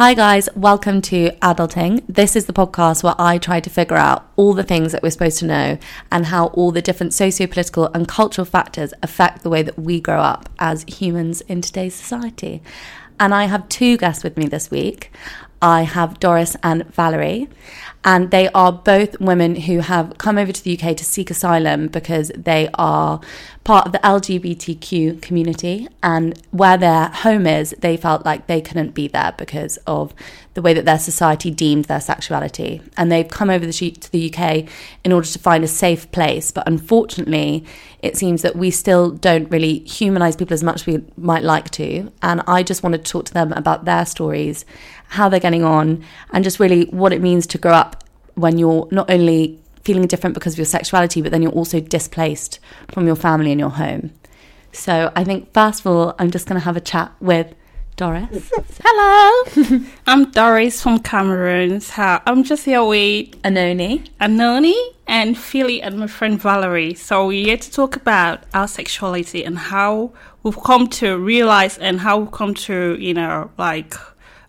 Hi, guys, welcome to Adulting. This is the podcast where I try to figure out all the things that we're supposed to know and how all the different socio political and cultural factors affect the way that we grow up as humans in today's society. And I have two guests with me this week. I have Doris and Valerie, and they are both women who have come over to the UK to seek asylum because they are part of the LGBTQ community. And where their home is, they felt like they couldn't be there because of the way that their society deemed their sexuality. And they've come over to the UK in order to find a safe place. But unfortunately, it seems that we still don't really humanize people as much as we might like to. And I just wanted to talk to them about their stories how they're getting on, and just really what it means to grow up when you're not only feeling different because of your sexuality, but then you're also displaced from your family and your home. So I think first of all, I'm just going to have a chat with Doris. Hello, I'm Doris from Cameroon. So I'm just here with Anoni. Anoni and Philly and my friend Valerie. So we're here to talk about our sexuality and how we've come to realize and how we've come to, you know, like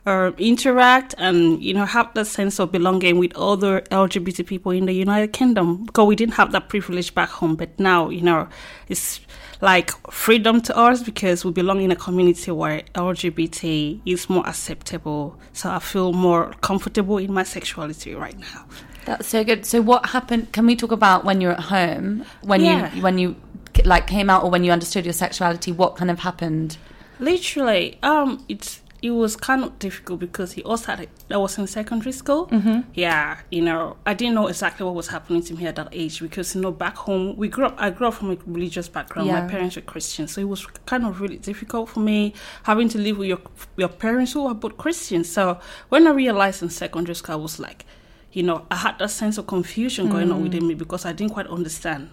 uh, interact and you know have that sense of belonging with other LGBT people in the United Kingdom because we didn't have that privilege back home, but now you know it's like freedom to us because we belong in a community where LGBT is more acceptable. So I feel more comfortable in my sexuality right now. That's so good. So what happened? Can we talk about when you're at home when Yeah. you when you like came out or when you understood your sexuality? What kind of happened? Literally, um, it's it was kind of difficult because he also had I was in secondary school. Mm-hmm. Yeah, you know, I didn't know exactly what was happening to me at that age because you know back home we grew up. I grew up from a religious background. Yeah. My parents were Christians, so it was kind of really difficult for me having to live with your your parents who are both Christians. So when I realized in secondary school, I was like, you know, I had that sense of confusion going on within me because I didn't quite understand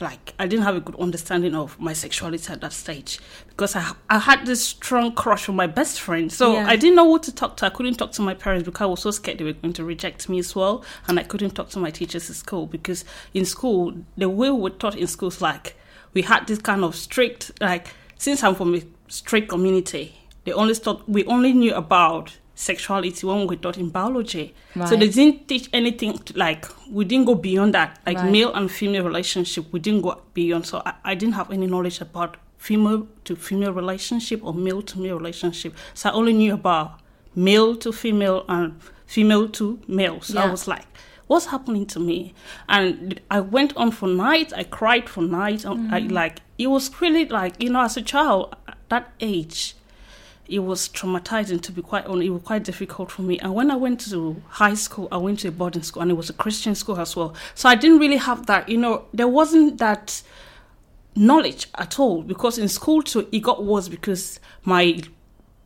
like I didn't have a good understanding of my sexuality at that stage because I I had this strong crush on my best friend. So Yeah. I didn't know who to talk to. I couldn't talk to my parents because I was so scared they were going to reject me as well, and I couldn't talk to my teachers at school because in school the way we were taught in schools like we had this kind of strict like since I'm from a strict community, they only thought we only knew about sexuality when we taught in biology. So they didn't teach anything to, like we didn't go beyond that. Like Right. male and female relationship, we didn't go beyond. So I, I didn't have any knowledge about female to female relationship or male to male relationship. So I only knew about male to female and female to male. So I was like, what's happening to me? And I went on for nights. I cried for nights. and I, mm. like it was really like you know, as a child at that age, it was traumatizing to be quite honest. It was quite difficult for me. And when I went to high school, I went to a boarding school and it was a Christian school as well. So I didn't really have that, you know, there wasn't that knowledge at all because in school too it got worse because my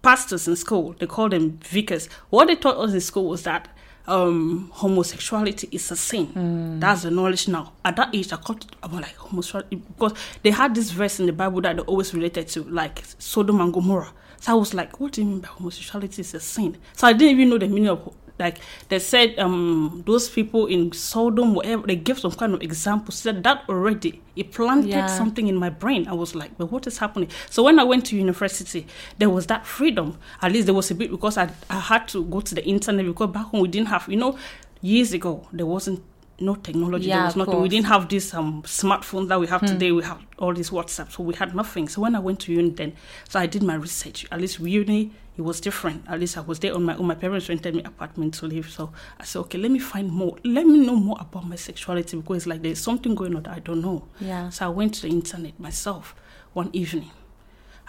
pastors in school they called them vicars what they taught us in school was that um homosexuality is a sin that's the knowledge now at that age i got i'm like homosexuality because they had this verse in the bible that they always related to like sodom and gomorrah so i was like what do you mean by homosexuality is a sin? So i didn't even know the meaning of like they said um those people in sodom whatever they gave some kind of example said that already it planted Yeah. something in my brain. I was like but what is happening? So when i went to university there was that freedom. At least there was a bit because i, I had to go to the internet because back home we didn't have you know years ago there wasn't no technology. Yeah, there was nothing. We didn't have this um smartphone that we have today. We have all these whatsapp so we had nothing. So when i went to uni then so i did my research. At least uni it was different. At least i was there on my own. My parents rented me apartment to live. So i said okay let me find more. Let me know more about my sexuality because it's like there's something going on that i don't know. Yeah. so i went to the internet myself one evening.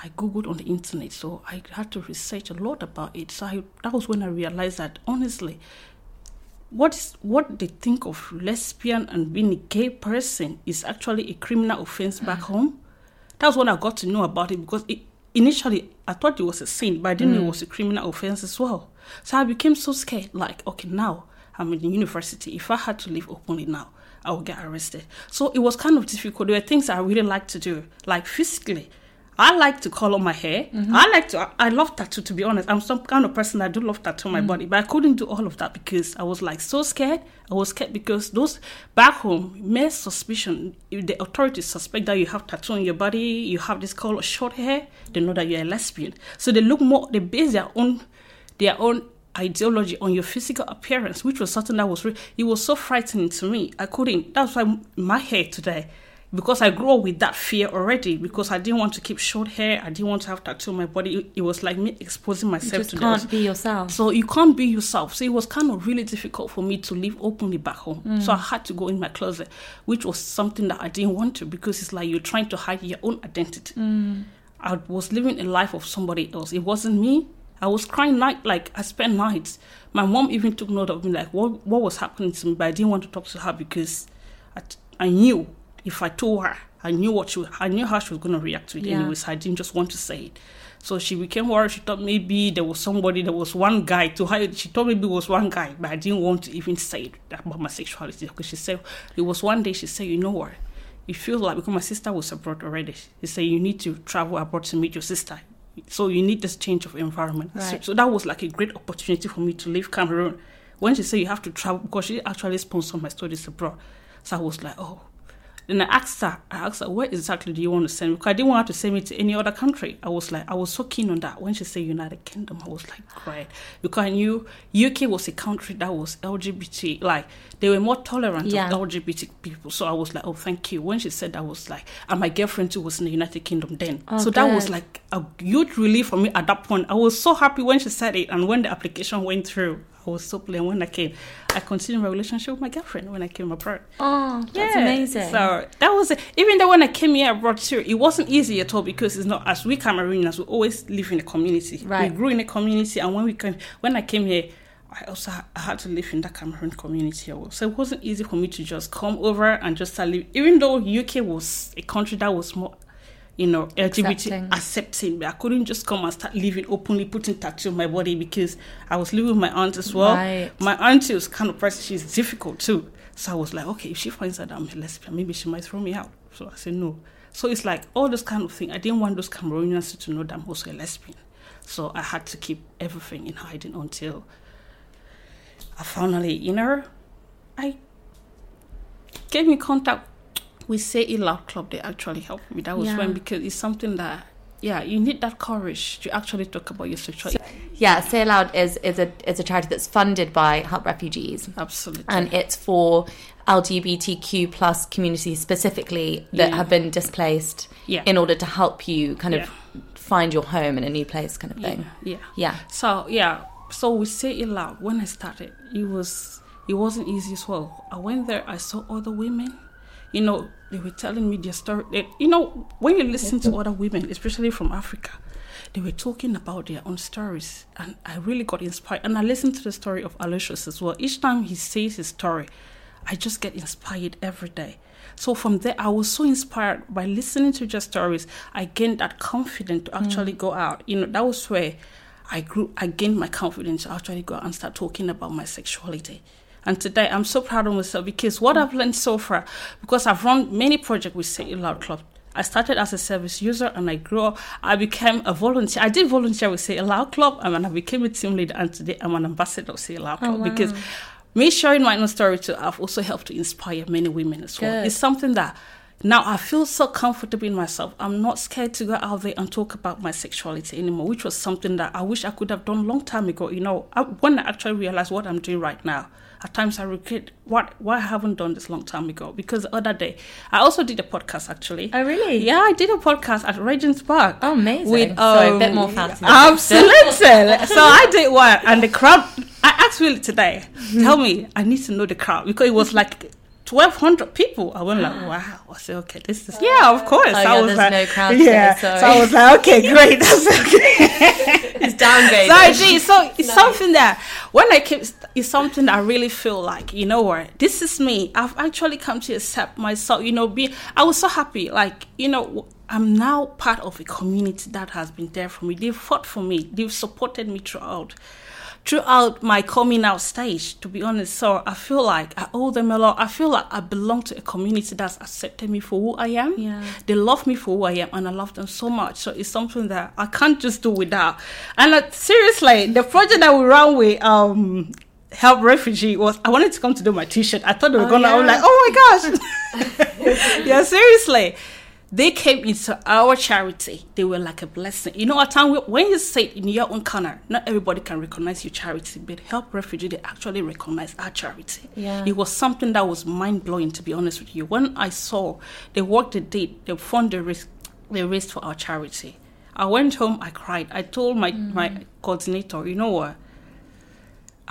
I googled on the internet, so I had to research a lot about it. So I, that was when I realized that honestly, what is what they think of lesbian and being a gay person is actually a criminal offense back home. That's when I got to know about it because it, initially I thought it was a sin, but I didn't know it mm. was a criminal offense as well. So I became so scared. Like, okay, now I'm in the university. If I had to live openly now, I would get arrested. So it was kind of difficult. There were things I really like to do, like physically. I like to color my hair. Mm-hmm. I like to. I love tattoo. To be honest, I'm some kind of person that do love tattoo on my mm-hmm. body, but I couldn't do all of that because I was like so scared. I was scared because those back home, mere suspicion, if the authorities suspect that you have tattoo on your body, you have this color short hair, they know that you're a lesbian. So they look more. They base their own, their own ideology on your physical appearance, which was something that was re- it was so frightening to me. I couldn't. That's why my hair today, because I grew up with that fear already. Because I didn't want to keep short hair, I didn't want to have tattoo on my body. It, was like me exposing myself just to can't those. be yourself. So you can't be yourself. So it was kind of really difficult for me to live openly back home. Mm. So I had to go in my closet, which was something that I didn't want to because it's like you're trying to hide your own identity. Mm. I was living a life of somebody else. It wasn't me. I was crying night like I spent nights. My mom even took note of me like what what was happening to me, but I didn't want to talk to her because I, I knew if I told her, I knew what she was, I knew how she was going to react to it Yeah. anyways. I didn't just want to say it. So she became worried. She thought maybe there was somebody, there was one guy to her. She thought maybe it was one guy, but I didn't want to even say it about my sexuality because she said it was one day. She said, "You know what? It feels like because my sister was abroad already. She said you need to travel abroad to meet your sister. So you need this change of environment. So, so that was like a great opportunity for me to leave Cameroon. When she said you have to travel because she actually sponsored my studies abroad, so I was like, oh. Then I asked her, I asked her, where exactly do you want to send me? Because I didn't want her to send me to any other country. I was like, I was so keen on that. When she said United Kingdom, I was like, great. Because I knew UK was a country that was LGBT, like, they were more tolerant Yeah. of LGBT people. So I was like, oh, thank you. When she said that, I was like, and my girlfriend too was in the United Kingdom then. Oh, so that was like a huge relief for me at that point. I was so happy when she said it. And when the application went through, So pleased when I came. I continued my relationship with my girlfriend when I came abroad. Oh, that's Yeah. amazing. So that was it. Even though when I came here abroad too, it wasn't easy at all because it's not as we Cameroonians we always live in a community. Right. We grew in a community, and when we came, when I came here, I also I had to live in that Cameroon community. So it wasn't easy for me to just come over and just start living. Even though UK was a country that was more. You know, LGBT Accepting. accepting. I couldn't just come and start living openly, putting tattoo on my body because I was living with my aunt as well. Right. My auntie was kind of person, she's difficult too. So I was like, okay, if she finds out I'm a lesbian, maybe she might throw me out. So I said no. So it's like all those kind of thing. I didn't want those Cameroonians to know that I'm also a lesbian. So I had to keep everything in hiding until I finally, you know, I came in contact with Say It Loud Club. They actually helped me. That was Yeah. when because it's something that yeah, you need that courage to actually talk about your sexuality. yeah, Say It Loud is is a is a charity that's funded by Help Refugees. Absolutely. and it's for LGBTQ plus communities specifically that Yeah. have been displaced Yeah. in order to help you kind of Yeah. find your home in a new place kind of thing. Yeah. Yeah. So yeah. So we say it loud. When I started, it was it wasn't easy as well. I went there, I saw other women. You know, they were telling me their story. They, you know, when you listen to other women, especially from Africa, they were talking about their own stories, and I really got inspired. And I listened to the story of Aloysius as well. Each time he says his story, I just get inspired every day. So from there, I was so inspired by listening to their stories. I gained that confidence to actually mm. go out. You know, that was where I grew. I gained my confidence to actually go out and start talking about my sexuality. And today, I'm so proud of myself because what I've learned so far, because I've run many projects with Say It Loud Club. I started as a service user and I grew up. I became a volunteer. I did volunteer with Say It Loud Club and then I became a team leader. And today, I'm an ambassador of Say It Loud oh, Club because me sharing my own story to I've also helped to inspire many women as well. Good. It's something that now I feel so comfortable in myself. I'm not scared to go out there and talk about my sexuality anymore, which was something that I wish I could have done a long time ago. You know, I, when I actually realized what I'm doing right now, at times I regret what why I haven't done this long time ago. Because the other day, I also did a podcast actually. Oh, really? Yeah, I did a podcast at Regent's Park. Oh, amazing. With, Sorry, a bit um, more fancy. Absolutely. so I did one, and the crowd. I asked Willie today, tell me, I need to know the crowd because it was like twelve hundred people. I went like, wow. I said, okay, this is yeah, of course. Oh, I yeah, was there's like, no crowd yeah. today. So I was like, okay, great, that's okay. It's downgraded. So I did. So it's something that when I keep, it's something that I really feel like you know what this is me. I've actually come to accept myself. You know, be I was so happy. Like you know, I'm now part of a community that has been there for me. They've fought for me. They've supported me throughout. Throughout my coming out stage, to be honest, so I feel like I owe them a lot. I feel like I belong to a community that's accepted me for who I am. Yeah. They love me for who I am, and I love them so much. So it's something that I can't just do without. And uh, seriously, the project that we ran with um, Help Refugee was I wanted to come to do my T-shirt. I thought they were Oh, gonna. I was like, oh my gosh, yeah, seriously. They came into our charity. They were like a blessing. You know, at time when you say in your own corner, not everybody can recognize your charity, but Help Refugee they actually recognize our charity. Yeah. It was something that was mind blowing, to be honest with you. When I saw the work they did, the fund they raised, they raised for our charity, I went home, I cried. I told my, mm. my coordinator, you know what?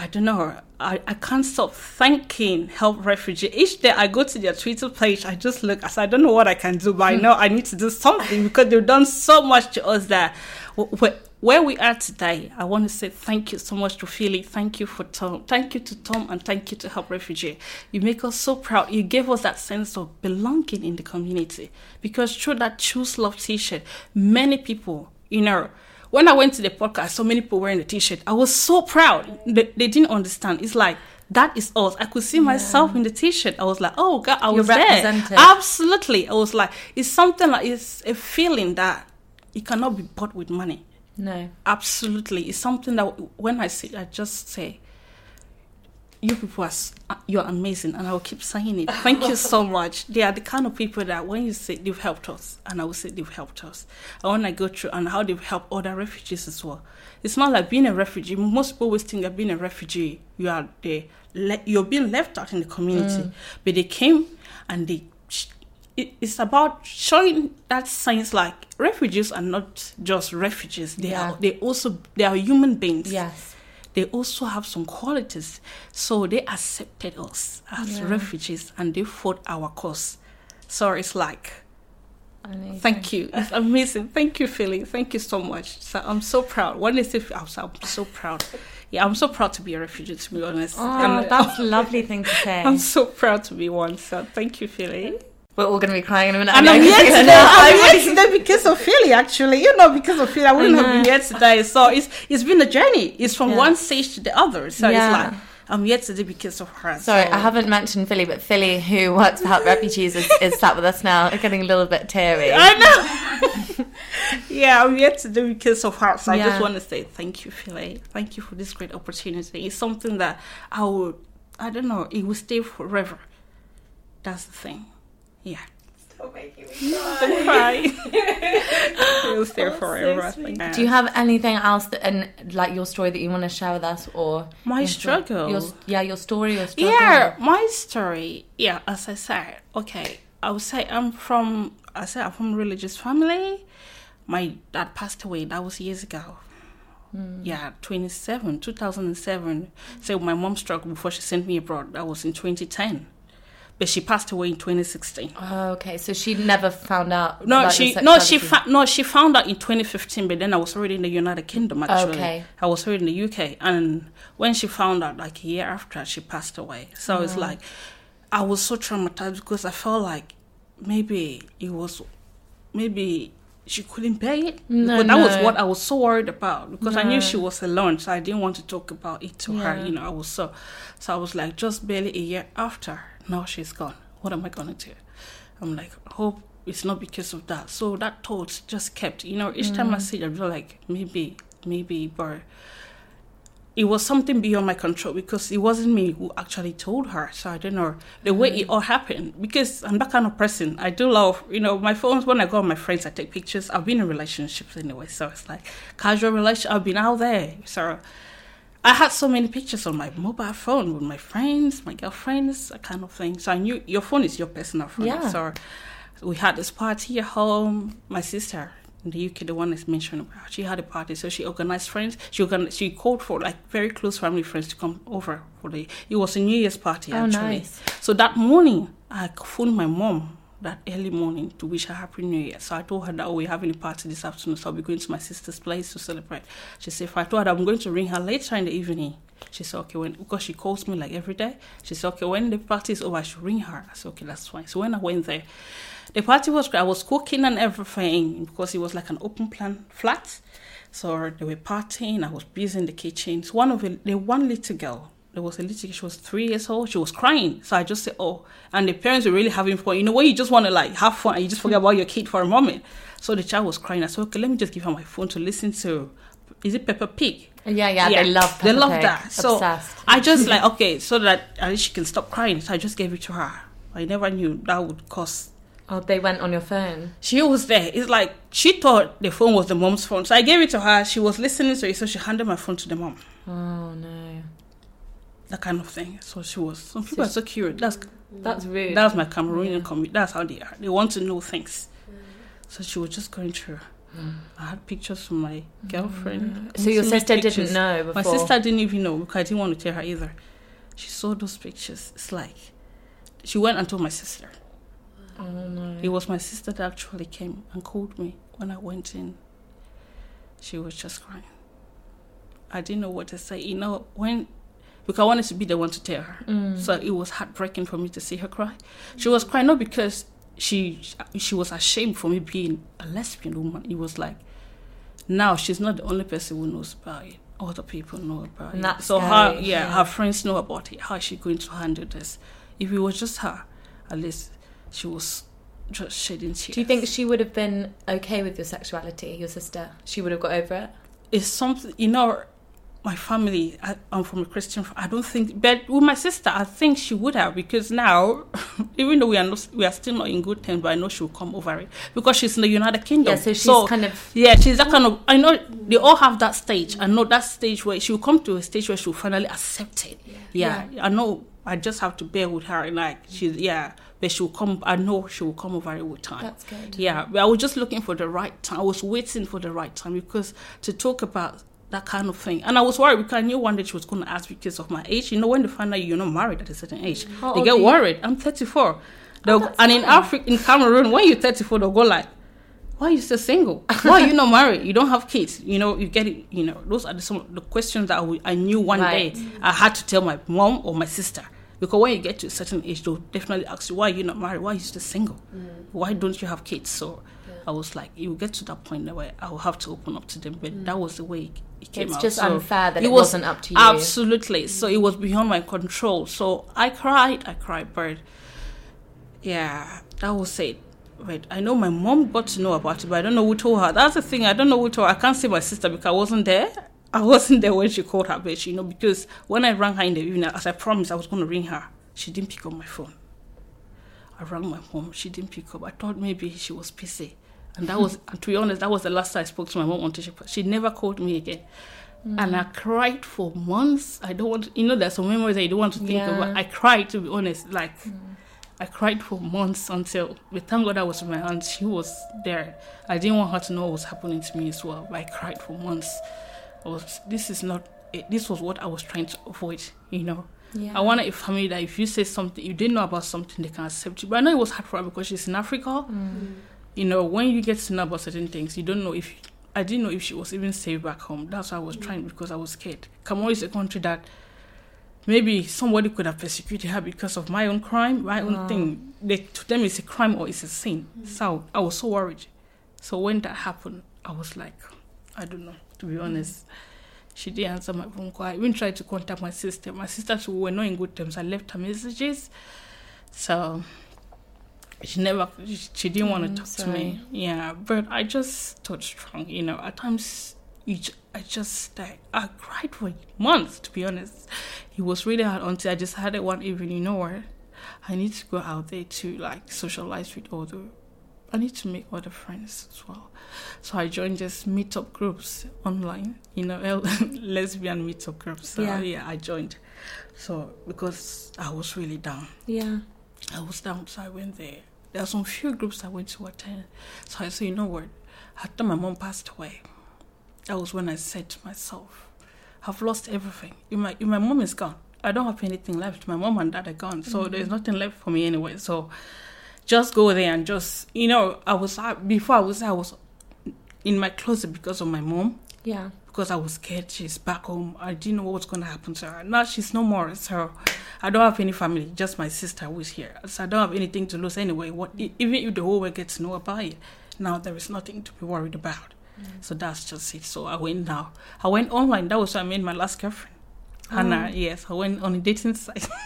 I don't know. I, I can't stop thanking Help Refugee. Each day I go to their Twitter page, I just look. I said, I don't know what I can do, but I hmm. know I need to do something because they've done so much to us that wh- wh- where we are today, I want to say thank you so much to Philly. Thank you for Tom. Thank you to Tom and thank you to Help Refugee. You make us so proud. You gave us that sense of belonging in the community because through that Choose Love t shirt, many people, you know, when I went to the podcast, so many people wearing the t-shirt. I was so proud. They, they didn't understand. It's like that is us. I could see myself in the t-shirt. I was like, oh God, I was there. Absolutely, I was like, it's something like it's a feeling that it cannot be bought with money. No. Absolutely, it's something that when I see, I just say, you people are uh, you're amazing, and I will keep saying it. Thank you so much. They are the kind of people that when you say they've helped us, and I will say they've helped us. And when I go through and how they've helped other refugees as well. It's not like being a refugee. Most people always think that being a refugee, you are the le- you're being left out in the community, but they came and they. It's about showing that signs like refugees are not just refugees. They Yeah. are. They also they are human beings Yes. They also have some qualities. So they accepted us as refugees and they fought our cause. So it's like, Amazing. thank you. It's amazing. Thank you, Philly. Thank you so much. So I'm so proud. When they say, I'm so, I'm so proud. Yeah, I'm so proud to be a refugee, to be honest. Oh, And that's a lovely thing to say. I'm so proud to be one. So thank you, Philly. We're all going to be crying in a minute. And I I'm here today. I'm I here today because of Philly, actually. You know, because of Philly, I wouldn't have been here today. So it's it's been a journey. It's from Yeah. one stage to the other. So Yeah. it's like I'm here today because of her. Sorry, so. I haven't mentioned Philly, but Philly, who works for Help Refugees, is, is sat with us now, getting a little bit teary. I know. yeah, I'm here today because of her. So I just want to say thank you, Philly. Thank you for this great opportunity. It's something that I would, I don't know, it will stay forever. That's the thing. Yeah. Don't cry. it will stay forever. Thank Do you have anything else that, and like your story that you want to share with us, or My your struggle? Your, yeah, your story, your struggle. Yeah, my story. Yeah, as I said, okay, I would say I'm from. I said I'm from a religious family. My dad passed away. That was years ago. Hmm. Yeah, 27, 2007. So my mom struggled before she sent me abroad. That was in 2010. But she passed away in 2016. Oh, okay, so she never found out. No, she no she fa- no she found out in 2015, but then I was already in the United Kingdom. Actually, Okay. I was already in the UK, and when she found out, like a year after, she passed away. So it's Mm. like I was so traumatized because I felt like maybe it was maybe she couldn't bear it. No, but that was what I was so worried about because I knew she was alone, so I didn't want to talk about it to Yeah. her. You know, I was so so I was like, just barely a year after, now she's gone. What am I gonna do? I'm like, hope it's not because of that. So that thought just kept, you know, each time I mm. see it, I feel like maybe, maybe, but it was something beyond my control because it wasn't me who actually told her. So I don't know the way it mm. all happened because I'm that kind of person. I do love, you know, my phones. When I go with my friends, I take pictures. I've been in relationships anyway, so it's like casual relation. I've been out there, so I had so many pictures on my mobile phone with my friends, my girlfriends, that kind of thing. So I knew your phone is your personal phone. Yeah. So we had this party at home. My sister in the UK, the one that's mentioned about. She had a party, so she organized friends. She organized, she called for like very close family friends to come over for the. It was a New Year's party Oh, actually. nice. So that morning, I phoned my mom that early morning to wish her happy New Year. So I told her that oh, we're having a party this afternoon, so I'll be going to my sister's place to celebrate. She said, if I told her I'm going to ring her later in the evening. She said, okay, when because she calls me like every day. She said, okay, when the party is over, I should ring her. I said, okay, that's fine. So when I went there, the party was great. I was cooking and everything because it was like an open plan flat. So they were partying. I was busy in the kitchen. So one of the, the one little girl, there was a little she was three years old. She was crying. So I just said, oh. And the parents were really having fun. You know, when you just want to like have fun and you just forget about your kid for a moment. So the child was crying. I said, okay, let me just give her my phone to listen to. Is it Peppa Pig? Yeah, yeah, they love They love Pig. that. So Obsessed. I just like okay, so that at least she can stop crying. So I just gave it to her. I never knew that would cause. Oh, they went on your phone. She was there. It's like she thought the phone was the mom's phone. So I gave it to her. She was listening to it, so she handed my phone to the mom. Oh no, That kind of thing. So she was. Some people are so curious. That's mm. that's mm. rude. that's my Cameroonian community. That's how they are. They want to know things. Mm. So she was just going through. I had pictures from my girlfriend. So your sister didn't know before? My sister didn't even know because I didn't want to tell her either. She saw those pictures. It's like she went and told my sister. Oh no. It was my sister that actually came and called me when I went in. She was just crying. I didn't know what to say. You know, when because I wanted to be the one to tell her. Mm. So it was heartbreaking for me to see her cry. She was crying not because she she was ashamed for me being a lesbian woman. It was like now she's not the only person who knows about it. Other people know about And it. so her yeah, yeah. her friends know about it. How is she going to handle this? If it was just her, at least she was just shedding tears. Do you think she would have been okay with your sexuality, your sister? She would have got over it? it's something you know my family I, i'm from a christian I don't think but with my sister i think she would have because now even though we are not we are still not in good terms but i know she will come over it because she's in the united kingdom Yeah, so she's kind of- yeah she's that kind of i know they all have that stage i know that stage where she will come to a stage where she will finally accept it Yeah. yeah, i know i just have to bear with her and like she's yeah but she will come i know she will come over it with time That's good. yeah, but I was just looking for the right time. I was waiting for the right time because to talk about that kind of thing. And I was worried because I knew one day she was going to ask because of my age. You know, when they find out you're not married at a certain age, How they get worried. I'm 34. They'll- oh, that's and in. Africa, in Cameroon, when you're 34, they'll go like, why are you still single? Why are you not married? You don't have kids. You know, you get it. You know, those are the, some the questions that I, I knew one Right. day I had to tell my mom or my sister. Because when you get to a certain age, they'll definitely ask you, why are you not married? Why are you still single? Mm. Why don't you have kids? So I was like, you get to that point where I will have to open up to them. But mm. that was the way it, came It's out. just So unfair that it wasn't up to you. Absolutely. So it was beyond my control. So I cried, I cried, but yeah, that was it. But I know my mom got to know about it, but I don't know who told her. That's the thing. I don't know who told her. I can't say my sister because I wasn't there. I wasn't there when she called her, but you know, because when I rang her in the evening, as I promised I was going to ring her, she didn't pick up my phone. I rang my mom. She didn't pick up. I thought maybe she was busy. And that was, and to be honest, that was the last time I spoke to my mom until she, she never called me again. Mm. And I cried for months. I don't want, you know, there's some memories that you don't want to think Yeah. about. I cried, to be honest. Like, mm. I cried for months until, but thank God I was with my aunt. She was there. I didn't want her to know what was happening to me as well. But I cried for months. I was, this is not, it, this was what I was trying to avoid, you know. Yeah. I wanted a family that if you say something, you didn't know about something, they can accept you. But I know it was hard for her because she's in Africa. Mm. You know, when you get to know about certain things, you don't know if. I didn't know if she was even safe back home. That's why I was mm. trying because I was scared. Cameroon is a country that maybe somebody could have persecuted her because of my own crime, my own thing. They, to them, it's a crime or it's a sin. Mm. So I was so worried. So when that happened, I was like, I don't know, to be mm. honest. She didn't answer my phone call. I even tried to contact my sister. My sister too were not in good terms. I left her messages. So she never she, didn't want to mm, talk to me. Yeah. But I just stood strong, you know. At times I just like I cried for months to be honest. It was really hard until I just had it one evening, you know what? I need to go out there to like socialize with other I need to make other friends as well. So I joined just meetup groups online, you know, lesbian meetup groups. So Yeah. yeah. I joined. So because I was really down. Yeah. I was down, so I went there. There are some few groups I went to attend. So I said, you know what? After my mom passed away, that was when I said to myself, I've lost everything. If my, if my mom is gone, I don't have anything left. My mom and dad are gone, so Mm-hmm. there's nothing left for me anyway. So just go there and just, you know, I was, before I was, I was in my closet because of my mom Yeah. Because I was scared she's back home. I didn't know what was going to happen to her. Now she's no more. So I don't have any family, just my sister who is here. So I don't have anything to lose anyway. What Even if the whole world gets to know about it, now there is nothing to be worried about. Mm. So that's just it. So I went now. I went online. That was how I made my last girlfriend. Hannah, oh. yes. I went on a dating site.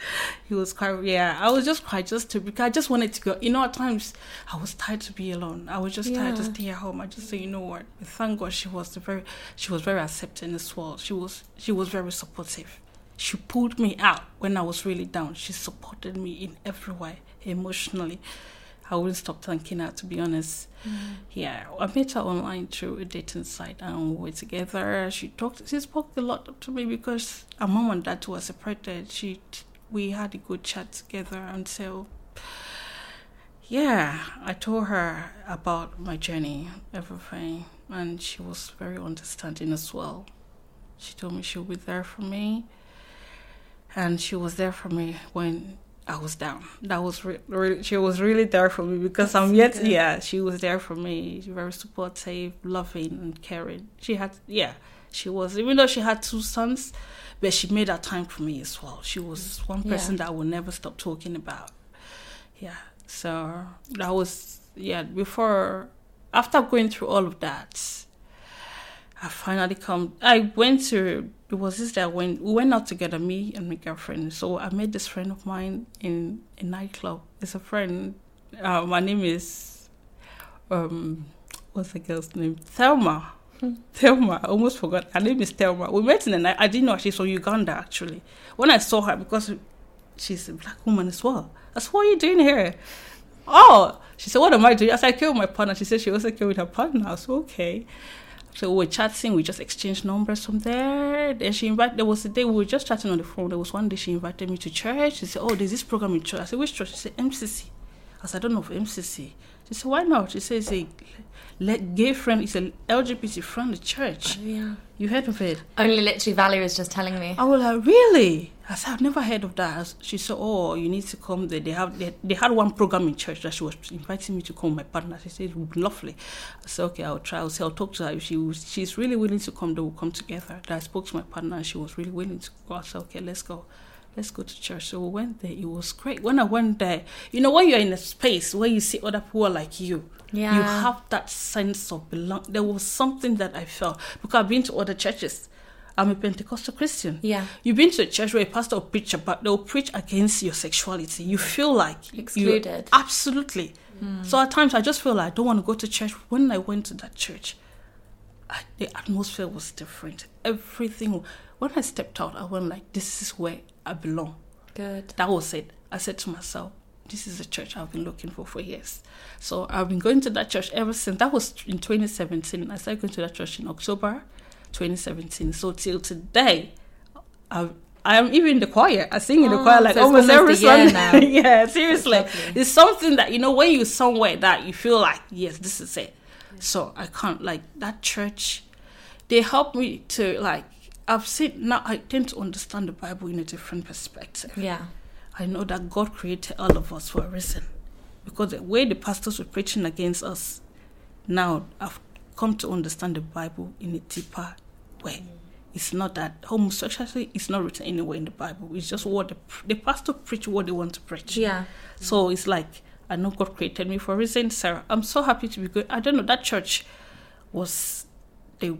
he was quite yeah i was just quite just to because i just wanted to go you know at times i was tired to be alone. I was just tired to stay at home. I just say you know what? Thank god she was the very she was very accepting as well. She was she was very supportive. She pulled me out when i was really down. She supported me in every way emotionally. I wouldn't stop thanking her to be honest. Mm. Yeah i met her online through a dating site and we were together. She talked she spoke a lot to me because our mom and dad were separated. She we had a good chat together until yeah i told her about my journey everything and she was very understanding as well she told me she'll be there for me and she was there for me when I was down. That was re- really, she was really there for me because I'm yet, yeah, she was there for me. Very supportive, loving, and caring. She had, yeah, she was, even though she had two sons, but she made that time for me as well. She was one Yeah. person that I will never stop talking about. Yeah, so that was, yeah, before, after going through all of that, I finally come. I went to. It was this that when. We went out together, me and my girlfriend. So I met this friend of mine in a nightclub. It's a friend. Uh, my name is. Um, what's the girl's name? Thelma. Thelma. I almost forgot. Her name is Thelma. We met in the night. I didn't know she's from Uganda actually. When I saw her, because she's a black woman as well. I said, "What are you doing here?" Oh, she said, "What am I doing?" I said, "I came with my partner." She said she also came with her partner. I said, "Okay." So we were chatting, we just exchanged numbers from there. Then she invited, there was a day we were just chatting on the phone. There was one day she invited me to church. She said, Oh, there's this program in church. I said, Which church? She said, MCC. I said, I don't know for MCC. She said, Why not? She said, It's a let gay friend, it's a LGBT friend friendly church. Oh, yeah. You heard of it? Only literally Valerie was just telling me. I was like, really? I said, I've never heard of that. She said, oh, you need to come there. They have they, they had one program in church that she was inviting me to come with my partner. She said, it would be lovely. I said, okay, I'll try. I'll say, I'll talk to her. If she was, she's really willing to come, they will come together. Then I spoke to my partner and she was really willing to go. I said, okay, let's go. Let's go to church. So we went there. It was great. When I went there, you know, when you're in a space where you see other people like you, Yeah. you have that sense of belong. There was something that I felt because I've been to other churches. I'm a Pentecostal Christian. Yeah. You've been to a church where a pastor will preach about, they'll preach against your sexuality. You feel like Excluded. absolutely. Hmm. So at times I just feel like I don't want to go to church. When I went to that church, I, the atmosphere was different. Everything. When I stepped out, I went like, "This is where I belong." Good. That was it. I said to myself, this is a church I've been looking for for years. So I've been going to that church ever since. That was in 2017. I started going to that church in October 2017. So till today, I I am even in the choir. I sing in the Oh, choir like so almost every almost year Sunday. yeah, seriously. It's something that, you know, when you're somewhere that you feel like, yes, this is it. So I can't, like, that church, they help me to, like, I've seen, now I tend to understand the Bible in a different perspective. Yeah. I know that God created all of us for a reason. Because the way the pastors were preaching against us, now I've come to understand the Bible in a deeper way. It's not that homosexuality is not written anywhere in the Bible. It's just what the, the pastor preach what they want to preach. Yeah. So it's like I know God created me for a reason, Sarah. I'm so happy to be good. I don't know that church was the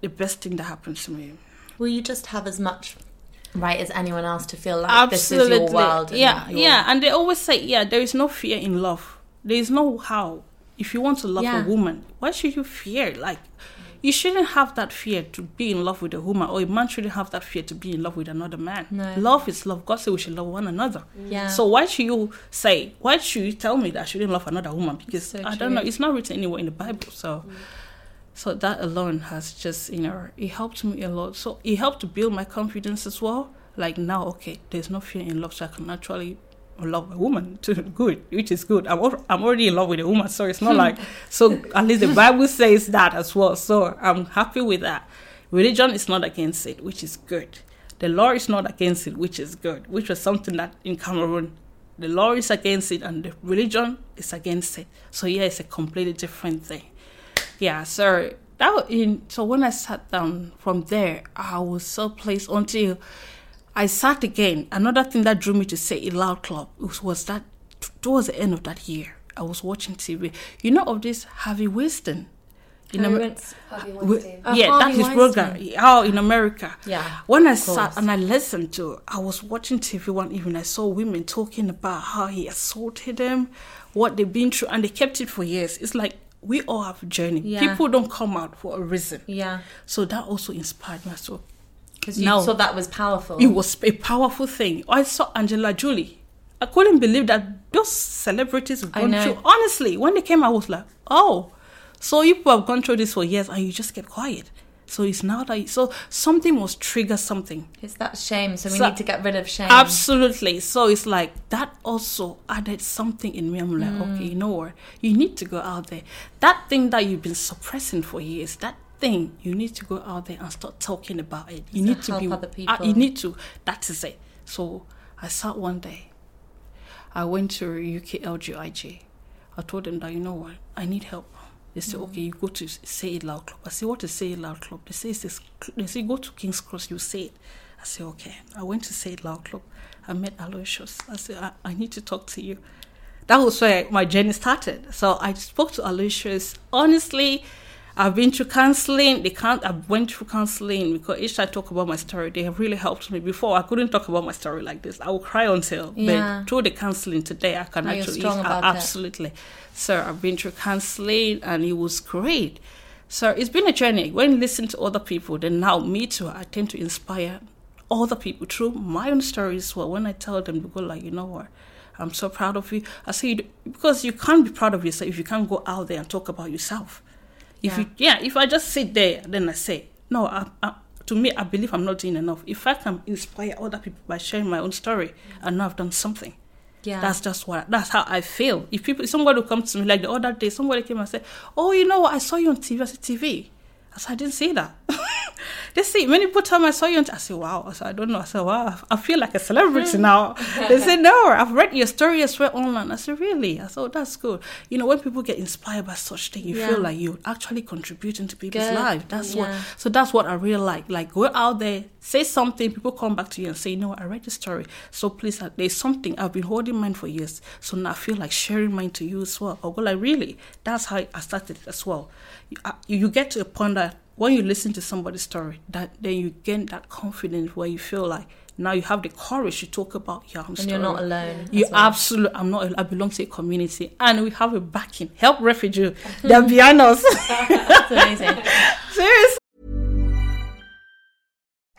the best thing that happened to me. Will you just have as much right as anyone else to feel like this is your world? yeah, your- yeah. And they always say, yeah, there is no fear in love. There is no how. If you want to love Yeah. a woman, why should you fear? Like, you shouldn't have that fear to be in love with a woman, or a man shouldn't have that fear to be in love with another man. No. Love is love. God said we should love one another. Yeah. So why should you say? Why should you tell me that I shouldn't love another woman? Because So I don't know. It's not written anywhere in the Bible. So. Mm. So that alone has just, you know, it helped me a lot. So it helped to build my confidence as well. Like now, okay, there's no fear in love, so I can actually love a woman. Too good, which is good. I'm al- I'm already in love with a woman, so it's not like so. At least the Bible says that as well. So I'm happy with that. Religion is not against it, which is good. The law is not against it, which is good. Which was something that in Cameroon, the law is against it and the religion is against it. So yeah, it's a completely different thing. Yeah. So that was in. So when I sat down from there, I was so pleased until. I sat again. Another thing that drew me to say it loud club was, was that towards the end of that year, I was watching TV. You know of this Harvey Weinstein? In Harvey Amer- Harvey Weinstein. Yeah, Harvey that's his Weinstein. program. Oh, in America. Yeah, When I sat and I listened to, I was watching TV one evening. I saw women talking about how he assaulted them, what they've been through, and they kept it for years. It's like we all have a journey. Yeah. People don't come out for a reason. Yeah, So that also inspired me. So because you No. thought that was powerful. it was a powerful thing. I saw Angela Jolie. I couldn't believe that those celebrities have gone through. Honestly, when they came, I was like, oh, so you people have gone through this for years and you just kept quiet. So it's now that so something must trigger something. It's that shame, so we So- need to get rid of shame. Absolutely. So it's like that also added something in me. I'm like, Mm. okay, you know what? You need to go out there. That thing that you've been suppressing for years, that thing, you need to go out there and start talking about it. You need to be other uh, you need to. That is it. So I sat one day. I went to UK LGIG. I told them that you know what, I need help. They said, mm. okay, you go to Say It Loud Club. I said, what is Say It Loud Club? They say, this, they say, go to King's Cross, you say it. I said, okay. I went to Say It Loud Club. I met Aloysius. I said, I, I need to talk to you. That was where my journey started. So I spoke to Aloysius. Honestly, I've been through counseling. They can't. I went through counseling because each time I talk about my story, they have really helped me. Before I couldn't talk about my story like this. I would cry until. Yeah. But through the counseling today, I can you're actually. it. absolutely. So I've been through counseling, and it was great. So it's been a journey. When you listen to other people, then now me too, I tend to inspire other people through my own stories as well. When I tell them, they go like, you know what, I'm so proud of you. I say, because you can't be proud of yourself if you can't go out there and talk about yourself. If Yeah. you, yeah, if I just sit there, then I say, no, I, I, to me, I believe I'm not doing enough. If I can inspire other people by sharing my own story, I know I've done something. Yeah. That's just what. That's how I feel. If people, if somebody will come to me like the other day, somebody came and said, "Oh, you know what? I saw you on TV." I said, "TV." I said, "I didn't see that." they say many people tell me I saw you. I said, "Wow." I said, "I don't know." I said, "Wow." I feel like a celebrity now. they said, "No, I've read your story as well online." I said, "Really?" I said, oh, "That's good." You know, when people get inspired by such thing, you Yeah. feel like you're actually contributing to people's Good. lives. That's what. So that's what I really like. Like go out there, say something, people come back to you and say, know, I read the story. So please, uh, there's something I've been holding mine for years. So now I feel like sharing mine to you as well. Or go like, really? That's how I started as well. You, uh, get to a point that when you listen to somebody's story, that then you gain that confidence where you feel like now you have the courage to talk about your own And story. you're not alone You well. absolutely. I'm not. I belong to a community, and we have a backing. Help refugee. They're behind us. That's amazing. Seriously.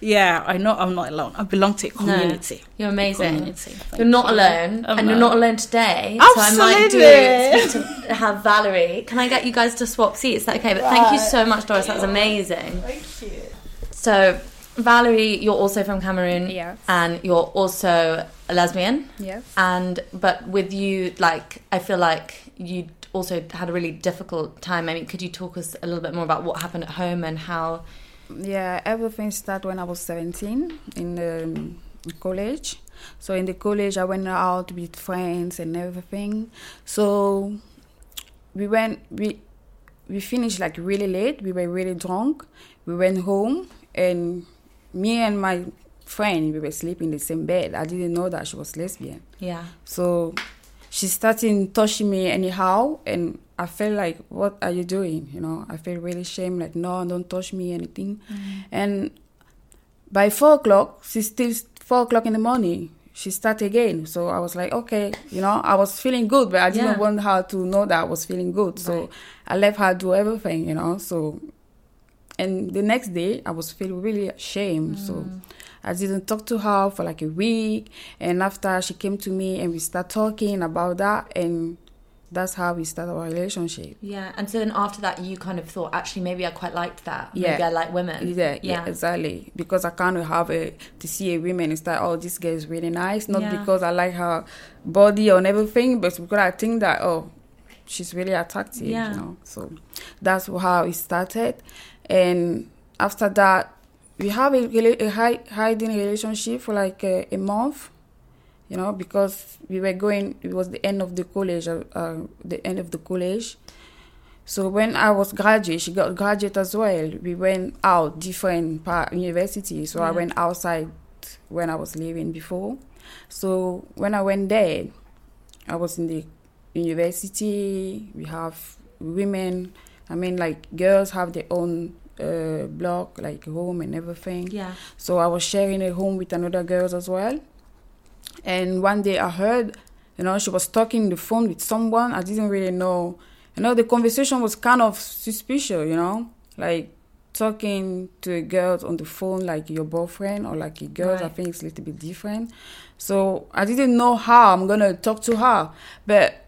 yeah, I know I'm not alone. I belong to a community. No, you're amazing. Community. You're not you. alone, I'm and you're not. not alone today. So I might do Absolutely. to have Valerie. Can I get you guys to swap seats? Is that okay? But thank you so much, Doris. That was amazing. Thank you. So, Valerie, you're also from Cameroon, Yes. and you're also a lesbian. Yes. And but with you, like I feel like you also had a really difficult time. I mean, could you talk us a little bit more about what happened at home and how? Yeah, everything started when I was 17 in the um, college. So in the college, I went out with friends and everything. So we went, we we finished like really late. We were really drunk. We went home, and me and my friend we were sleeping in the same bed. I didn't know that she was lesbian. Yeah. So she started touching me anyhow, and I felt like, "What are you doing?" You know, I felt really shame. Like, no, don't touch me, anything. And by four o'clock, she's still four o'clock in the morning. She start again. So I was like, okay, you know, I was feeling good, but I didn't Yeah. want her to know that I was feeling good. So Right. I let her do everything, you know. So and the next day I was feeling really ashamed. So Mm. I didn't talk to her for like a week. And after she came to me and we start talking about that and that's how we start our relationship. Yeah, and so then after that, you kind of thought, actually, maybe I quite liked that. Maybe Yeah. I like women. Yeah, yeah, exactly. Because I kind of have a to see a woman and start, oh, this girl is really nice. Not Yeah. because I like her body or everything, but because I think that oh, she's really attractive. Yeah. You know, so that's how it started. And after that, we have a, a hi- hiding relationship for like a, a month. You know, because we were going. It was the end of the college. Uh, uh, the end of the college. So when I was graduate, she got graduate as well. We went out different part universities. So I went outside when I was living before. So when I went there, I was in the university. We have women. I mean, like girls have their own uh, block, like home and everything. Yeah. So I was sharing a home with another girls as well. And one day I heard, you know, she was talking on the phone with someone. I didn't really know. You know, the conversation was kind of suspicious, you know, like talking to a girl on the phone like your boyfriend or like a girl. I think it's a little bit different. So I didn't know how I'm gonna talk to her, but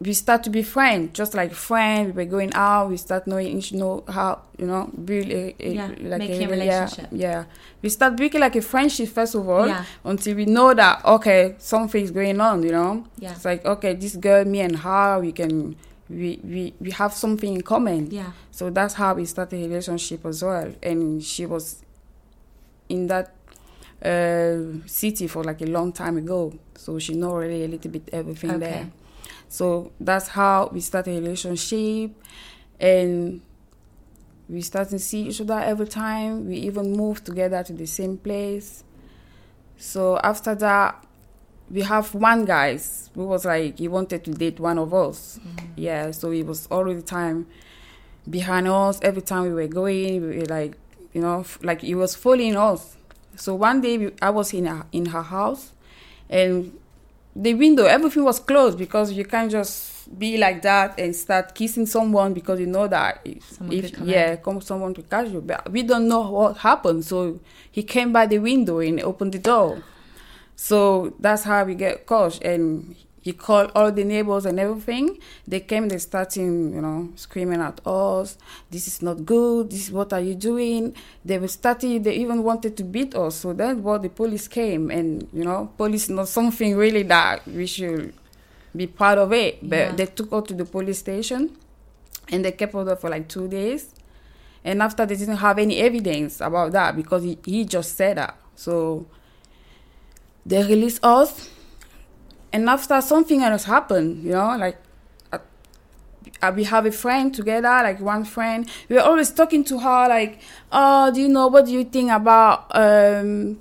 we start to be friends, just like friends. We were going out. We start knowing each know how you know build a, a Yeah, like making a really- yeah. Yeah, we start building like a friendship first of all, Yeah. until we know that okay something's going on. You know, Yeah. it's like okay this girl, me and her, we can we we we have something in common. Yeah. So that's how we started a relationship as well. And she was in that uh, city for like a long time ago. So she know really a little bit everything Okay. there. So that's how we start a relationship. And we start to see each other every time. We even moved together to the same place. So after that, we have one guy who was like he wanted to date one of us. Mm-hmm. Yeah, so he was all the time behind us. Every time we were going, we were like, you know, f- like he was following us. So one day we, I was in her, in her house, and the window everything was closed because you can't just be like that and start kissing someone because you know that if, Someone if yeah come someone to catch you. But we don't know what happened. So he came by the window and opened the door. So that's how we get caught. And he called all the neighbors and everything. They came they starting you know screaming at us this is not good. This is what are you doing? They were starting they even wanted to beat us. So that's what the police came and you know police not something really that we should be part of it. But Yeah. they took us to the police station and they kept us there for like two days. And after they didn't have any evidence about that because he, he just said that. So they released us and after something else happened you know like uh, uh, we have a friend together like one friend we were always talking to her like oh do you know what do you think about um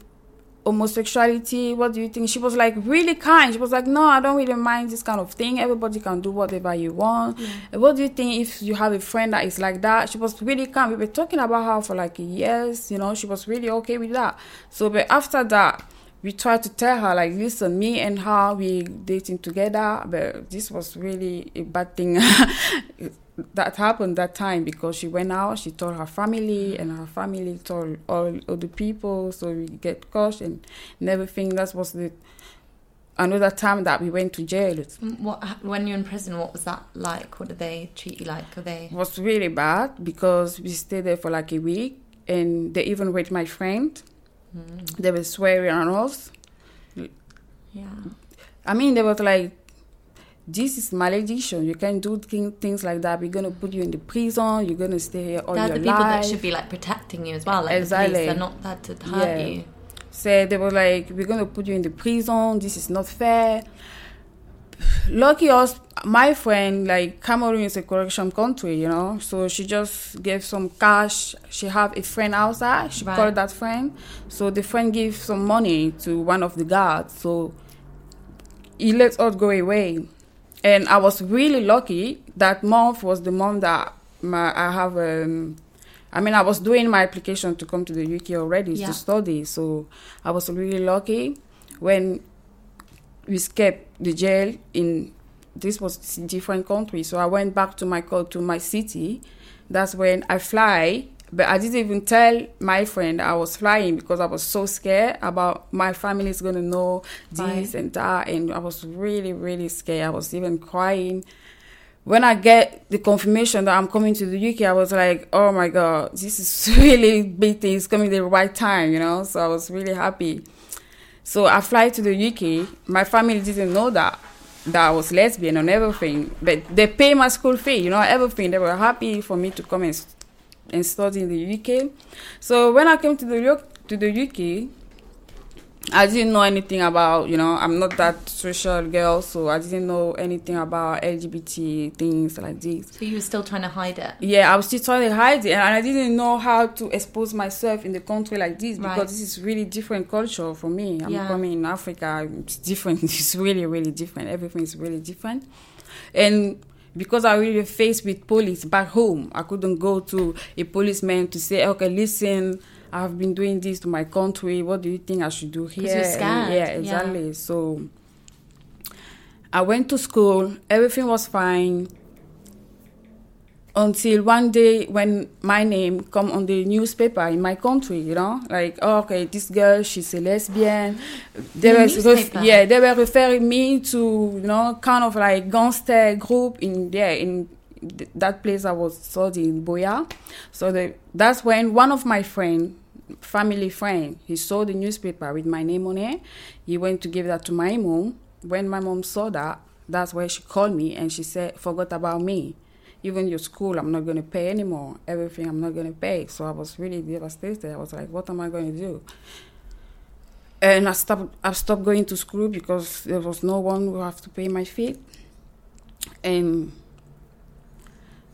homosexuality? What do you think? She was like really kind. She was like no i don't really mind this kind of thing. Everybody can do whatever you want. What do you think if you have a friend that is like that? She was really kind. We were talking about her for like years you know. She was really okay with that. So but after that we tried to tell her like listen me and her we dating together but this was really a bad thing that happened that time because she went out she told her family and her family told all other people so we get caught and, and everything that was the another time that we went to jail Mm, What when you're in prison? What was that like? What did they treat you like? Are they? was really bad because we stayed there for like a week and they even raped my friend they were swearing on us Yeah. I mean, they was like, this is malediction. You can't do thing, things like that. We're gonna put you in the prison. You're gonna stay here all They're your the people life. that should be like protecting you as well. Like the Exactly. police, they're not there to hurt Yeah. you. So they were like, we're gonna put you in the prison. This is not fair. Lucky us, my friend, like Cameroon is a correction country, you know. So she just gave some cash. She have a friend outside. She Right. called that friend. So the friend gave some money to one of the guards. So he let us go away. And I was really lucky that month was the month that my I have um I mean, I was doing my application to come to the UK already Yeah. to study, so I was really lucky when we escaped the jail in this was different country. So I went back to my to my city. That's when I fly, but I didn't even tell my friend I was flying because I was so scared about my family is gonna know this Right. and that, and I was really really scared. I was even crying when I get the confirmation that I'm coming to the UK, I was like, oh my God, this is really big thing. It's coming the right time, you know? So I was really happy. So I fly to the UK. My family didn't know that, that I was lesbian and everything. But they pay my school fee, you know, everything. They were happy for me to come and, and study in the UK. So when I came to the, to the UK, I didn't know anything about, you know, I'm not that social girl, so I didn't know anything about LGBT things like this. So you were still trying to hide it. Yeah, I was still trying to hide it, and I didn't know how to expose myself in the country like this because Right. this is really different culture for me. I'm Yeah. coming in Africa, it's different. It's really, really different. Everything is really different, and because I really faced with police back home, I couldn't go to a policeman to say, "Okay, listen." I've been doing this to my country. What do you think I should do here? you're scared, yeah, yeah. exactly. So I went to school. Everything was fine until one day when my name come on the newspaper in my country you know like oh, okay this girl she's a lesbian they In were ref- yeah they were referring me to you know kind of like gangster group in there in th- that place i was studying Buea so the, that's when one of my friend family friend. He saw the newspaper with my name on it. He went to give that to my mom. When my mom saw that that's where she called me and she said forgot about me. Even your school i'm not going to pay anymore. Everything i'm not going to pay. So i was really devastated. I was like what am i going to do? And i stopped i stopped going to school because there was no one who have to pay my fee. And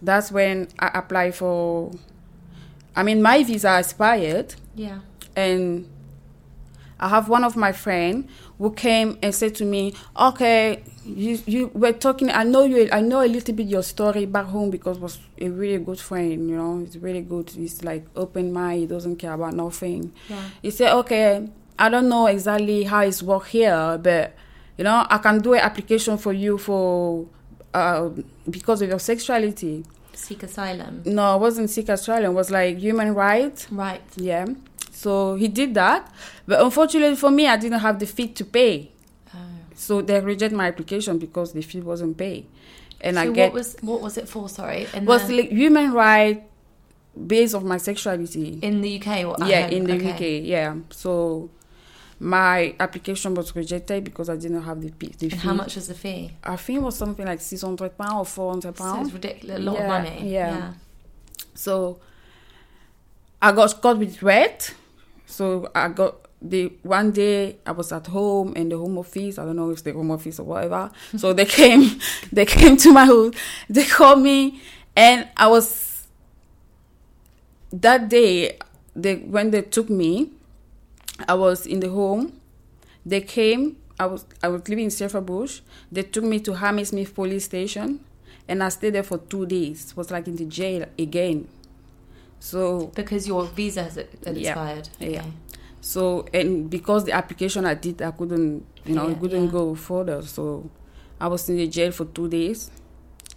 that's when i applied for i mean my visa expired Yeah. and I have one of my friend who came and said to me, "Okay, you you were talking. I know you. I know a little bit your story back home because was a really good friend. You know, he's really good. He's like open mind. He doesn't care about nothing. Yeah. He said, "Okay, I don't know exactly how it's work here, but you know, I can do an application for you for uh, because of your sexuality." Seek asylum. No, it wasn't seek asylum. It was like human rights. Right. Yeah. So he did that, but unfortunately for me, I didn't have the fee to pay. Oh. So they rejected my application because the fee wasn't paid, and so I get what was what was it for? Sorry. In was the, like human right based of my sexuality. in the UK or yeah, home? in the Okay. UK. Yeah. So my application was rejected because I didn't have the, fee- the And fee. how much was the fee? I think it was something like six hundred pound or four hundred So it's ridiculous. A lot Yeah, of money. yeah. So I got caught with red. So I got the one day I was at home in the home office. I don't know if it's the home office or whatever. so they came, they came to my house. They called me, and I was that day. They when they took me, I was in the home. They came. I was I was living in Shepherd's Bush. They took me to Hammersmith police station, and I stayed there for two days. Was like in the jail again. So Because your visa has had Yeah, expired. yeah. So and because the application I did, I couldn't you know Yeah, I couldn't yeah. go further. So I was in the jail for two days,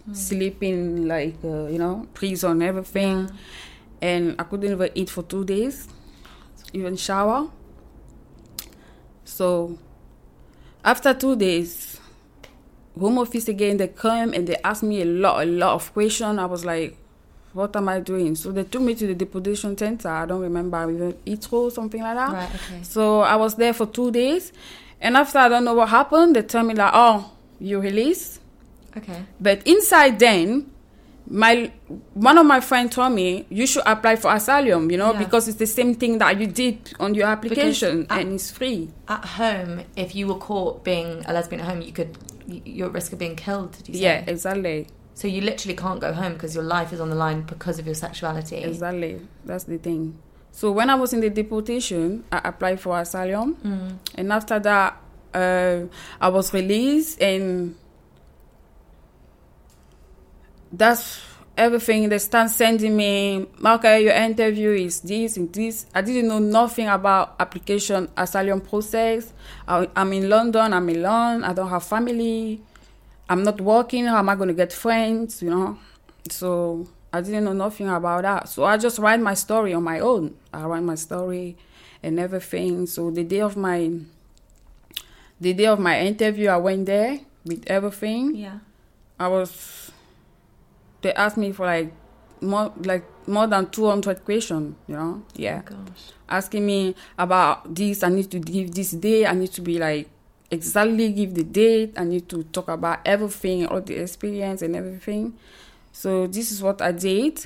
Hmm. sleeping like uh, you know prison everything, and I couldn't even eat for two days, even shower. So after two days, home office again they come and they asked me a lot a lot of questions. I was like, what am I doing? So they took me to the deportation center. I don't remember even Heathrow something like that. Right. Okay. So I was there for two days, and after I don't know what happened, they tell me like, oh, you released. Okay. But inside then, my one of my friends told me you should apply for asylum, you know, Yeah. because it's the same thing that you did on your application I- and it's free. At home, if you were caught being a lesbian at home, you could you're at risk of being killed. Did you say? Yeah, exactly, So you literally can't go home because your life is on the line because of your sexuality. exactly. That's the thing. So when I was in the deportation, I applied for asylum, Mm. and after that, uh, I was released, and that's everything. They start sending me, okay, eh, your interview is this and this. I didn't know nothing about application asylum process. I, I'm in London. I'm alone. I don't have family. I'm not working. How am I going to get friends? You know, so I didn't know nothing about that. So I just write my story on my own. I write my story and everything. So the day of my the day of my interview, I went there with everything. Yeah. I was. They asked me for like more like more than two hundred questions. You know, oh yeah, Gosh. asking me about this. I need to give this day. I need to be like exactly give the date. I need to talk about everything, all the experience and everything. So this is what I did,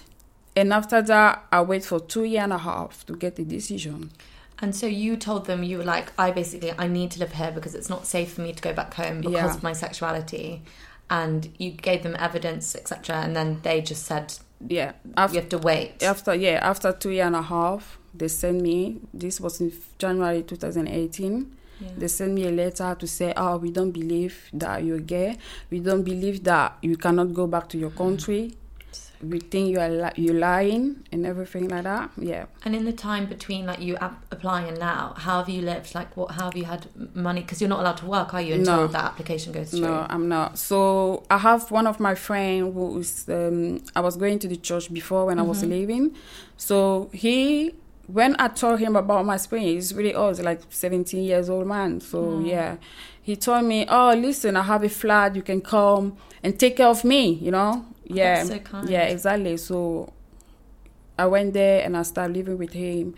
and after that, I wait for two year and a half to get the decision. And so you told them you were like, I basically I need to live here because it's not safe for me to go back home because Yeah. of my sexuality, and you gave them evidence, etc. And then they just said Yeah, you after have to wait. after yeah after two year and a half they sent me this was in january 2018 Yeah. they sent me a letter to say oh we don't believe that you're gay we don't believe that you cannot go back to your country we think you are li- you're lying and everything like that yeah And in the time between like you ap- applying and now, how have you lived? Like, what? How have you had money? Because you're not allowed to work, are you? Until No. that application goes through. No, I'm not. So I have one of my friend who is. Um, I was going to the church before when I was leaving. So he, when I told him about my experience, he's really old, like 17 years old man. So yeah, he told me, "Oh, listen, I have a flat. You can come and take care of me." You know. Yeah. So. Yeah, exactly. So I went there and I started living with him,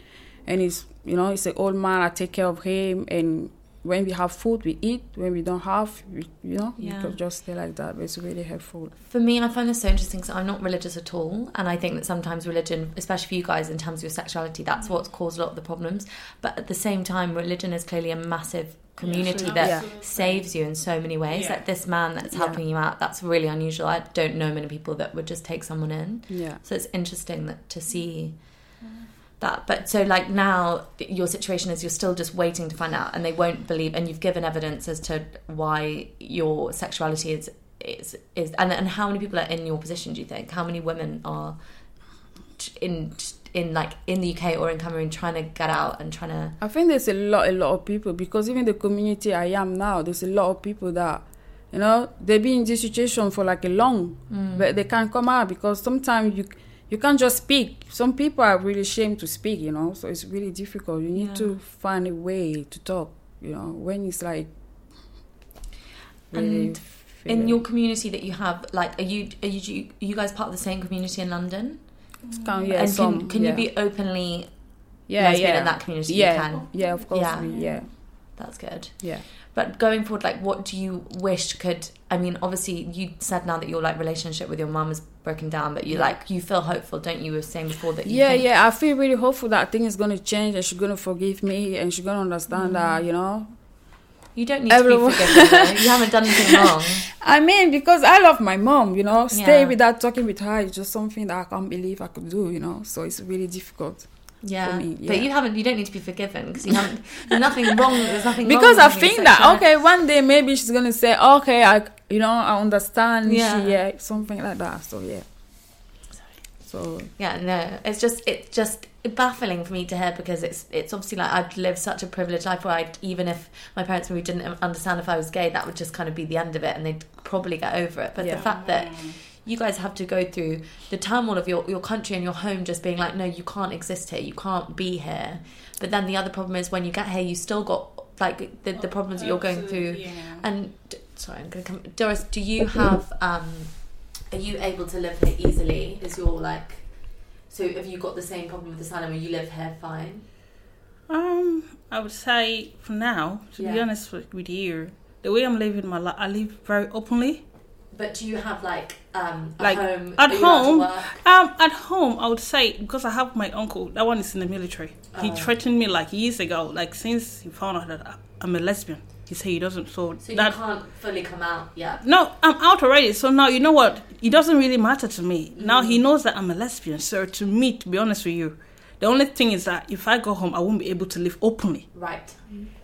and he's you know he's an old man. I take care of him, and when we have food, we eat. When we don't have, we, you know, Yeah. we could just stay like that. But it's really helpful. For me, I find this so interesting because I'm not religious at all, and I think that sometimes religion, especially for you guys in terms of your sexuality, that's mm. what's caused a lot of the problems. But at the same time, religion is clearly a massive community Yes, that Yeah. saves you in so many ways. Yeah. Like this man that's Yeah. helping you out, that's really unusual. I don't know many people that would just take someone in. Yeah. So it's interesting that to see that. But so like now your situation is you're still just waiting to find out and they won't believe and you've given evidence as to why your sexuality is is is and, and how many people are in your position do you think? How many women are in in like in the UK or in Cameroon trying to get out and trying to I think there's a lot, a lot of people because even the community I am now, there's a lot of people that, you know, they've been in this situation for like a long, mm. but they can't come out because sometimes you you can't just speak. Some people are really ashamed to speak, you know, so it's really difficult. You need Yeah. to find a way to talk, you know, when it's like. really And in your community that you have like are you are you are you guys part of the same community in London? Can, yeah, and some, can, can yeah. you be openly yeah, lesbian yeah. in that community? Yeah, You can. yeah, of course, Yeah. we, yeah, That's good. yeah. But going forward, like, what do you wish could? I mean, obviously, you said now that your like relationship with your mum is broken down, but you like you feel hopeful, don't you? You were saying before that. You Yeah, think- yeah. I feel really hopeful that thing is gonna change and she's gonna forgive me and she's gonna understand that, mm. you know. You don't need Everyone- to be forgiven. though. You haven't done anything wrong. I mean, because I love my mom, you know. Stay Yeah. without talking with her is just something that I can't believe I could do, you know. So it's really difficult. Yeah. me, but you haven't. You don't need to be forgiven because you haven't. There's nothing wrong. There's nothing Because wrong I with having think that sexuality. okay, one day maybe she's gonna say, okay, I, you know, I understand. Yeah. She, yeah, something like that. So yeah. So Yeah, no, it's just it's just baffling for me to hear because it's it's obviously like I'd lived such a privileged life where I'd even if my parents maybe didn't understand if I was gay, that would just kind of be the end of it, and they'd probably get over it. But Yeah. the fact that you guys have to go through the turmoil of your your country and your home just being like, no, you can't exist here, you can't be here. But then the other problem is when you get here, you still got like the, the problems that you're going through. Yeah. And sorry, I'm going to come. Doris, do you have? um Are you able to live here easily? Is your like? So have you got the same problem with asylum where you live here fine? Um, I would say for now, to be honest with, with you, the way I'm living my life, I live very openly. But do you have like um a Like home? at Are you allowed to home, um, at home, I would say because I have my uncle. That one is in the military. He Oh. threatened me like years ago. Like since he found out that I'm a lesbian, he said he doesn't. So, So you that can't fully come out Yeah. no, I'm out already. So now you know what? It doesn't really matter to me. Now Mm. he knows that I'm a lesbian. So to me, to be honest with you, the only thing is that if I go home, I won't be able to live openly. Right.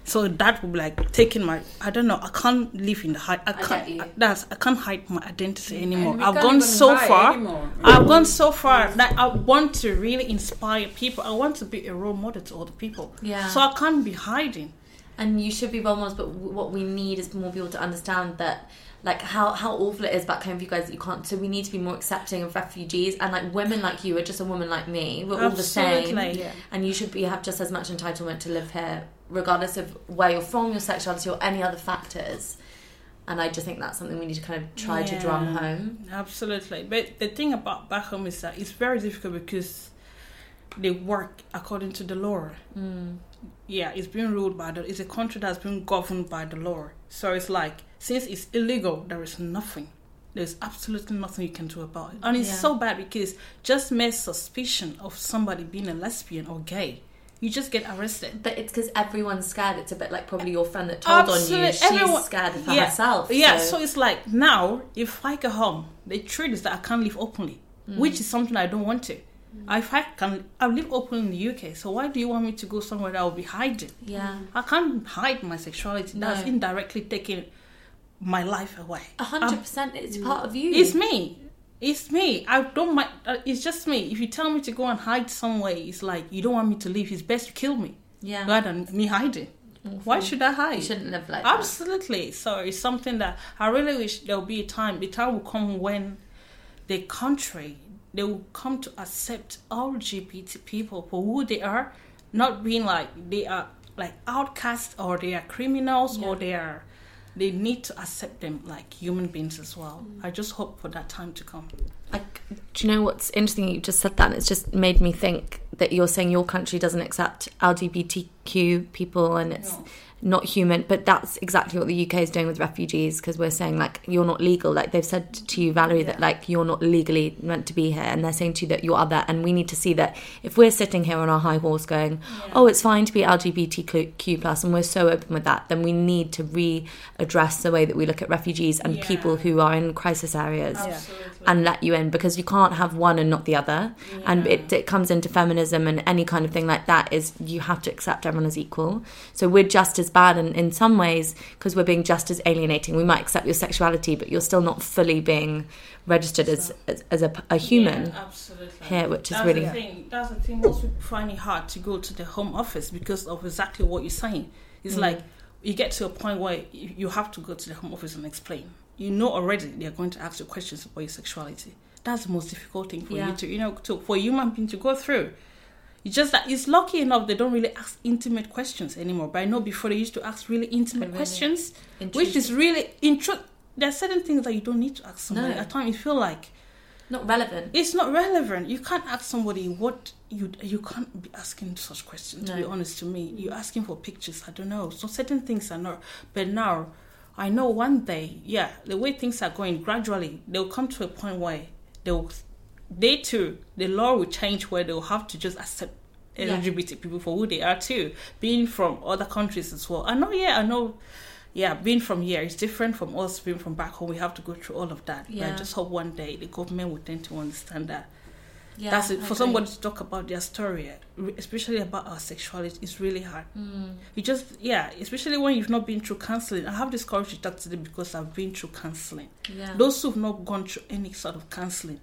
So that would be like taking my I don't know I can't live in the hide I can't you. that's I can't hide my identity anymore. I've gone so far. anymore. I've gone so far that I want to really inspire people. I want to be a role model to other people. Yeah. So I can't be hiding. and you should be role models but what we need is more people to understand that like how, how awful it is back home for you guys that you can't so we need to be more accepting of refugees and like women like you are just a woman like me we're all the same Yeah. and you should be have just as much entitlement to live here regardless of where you're from your sexuality or any other factors and i just think that's something we need to kind of try to drum home Absolutely. But the thing about back home is that it's very difficult because they work according to the law. Mm. Yeah, it's being ruled by the. It's a country that's been governed by the law. So it's like since it's illegal, there is nothing. There's absolutely nothing you can do about it, and it's Yeah. so bad because just mere suspicion of somebody being a lesbian or gay, you just get arrested. but it's because everyone's scared it's a bit like probably your friend that told on you Absolutely. she's Everyone- scared for yeah. herself Yeah, so, so it's like now if I go home, the truth is that I can't live openly, Mm. which is something I don't want to. If I can, I live openly in the UK. So why do you want me to go somewhere that I'll be hiding? yeah I can't hide my sexuality. That's indirectly taking my life away. A hundred percent it's part of you It's me. It's me. I don't mind. uh, It's just me. If you tell me to go and hide somewhere, it's like you don't want me to leave. It's best to kill me yeah rather than me hiding. Why should I hide? you shouldn't live like that. Absolutely. So it's something that I really wish there will be a time. The time will come when the country they will come to accept LGBT people for who they are, not being like they are like outcasts or they are criminals or they are. They need to accept them like human beings as well. Mm. I just hope for that time to come. Like, do you know what's interesting? You just said that, and it's just made me think that you're saying your country doesn't accept LGBTQ people, and it's not human. But that's exactly what the UK is doing with refugees because we're saying like you're not legal. Like they've said to you, Valerie, that like you're not legally meant to be here, and they're saying to you that you're other. And we need to see that if we're sitting here on our high horse going, "Oh, it's fine to be LGBTQ and we're so open with that, then we need to readdress the way that we look at refugees and people who are in crisis areas and let you in because you can't have one and not the other. And it, it comes into feminism and any kind of thing like that is you have to accept everyone as equal. So we're just as bad in, in some ways because we're being just as alienating. We might accept your sexuality, but you're still not fully being registered as, as, as a, a human. Yeah, absolutely. here, which is That's really- the thing. That's the thing. Most people find it hard to go to the home office because of exactly what you're saying. It's mm. like you get to a point where you have to go to the home office and explain. You know already they're going to ask you questions about your sexuality. That's the most difficult thing for Yeah. you to, you know, to, for a human being to go through. It's just that it's lucky enough they don't really ask intimate questions anymore. But I know before they used to ask really intimate really? questions, which is really intro. There are certain things that you don't need to ask somebody. No. At times you feel like Not relevant. it's not relevant. You can't ask somebody what you you can't be asking such questions. To be honest, to me, you're asking for pictures. I don't know. So certain things are not. But now, I know one day, yeah, the way things are going, gradually they'll come to a point where they'll, they too, the law will change where they'll have to just accept Yeah. LGBT people for who they are too, being from other countries as well. I know, yeah, I know. Yeah, being from here is different from us being from back home. We have to go through all of that. But I just hope one day the government will tend to understand that Yeah, that's it. For agree. somebody to talk about their story, eh, especially about our sexuality, is really hard. Hmm. You just, yeah, especially when you've not been through counseling. I have this courage to talk to them because I've been through counseling. Yeah. Those who've not gone through any sort of counseling,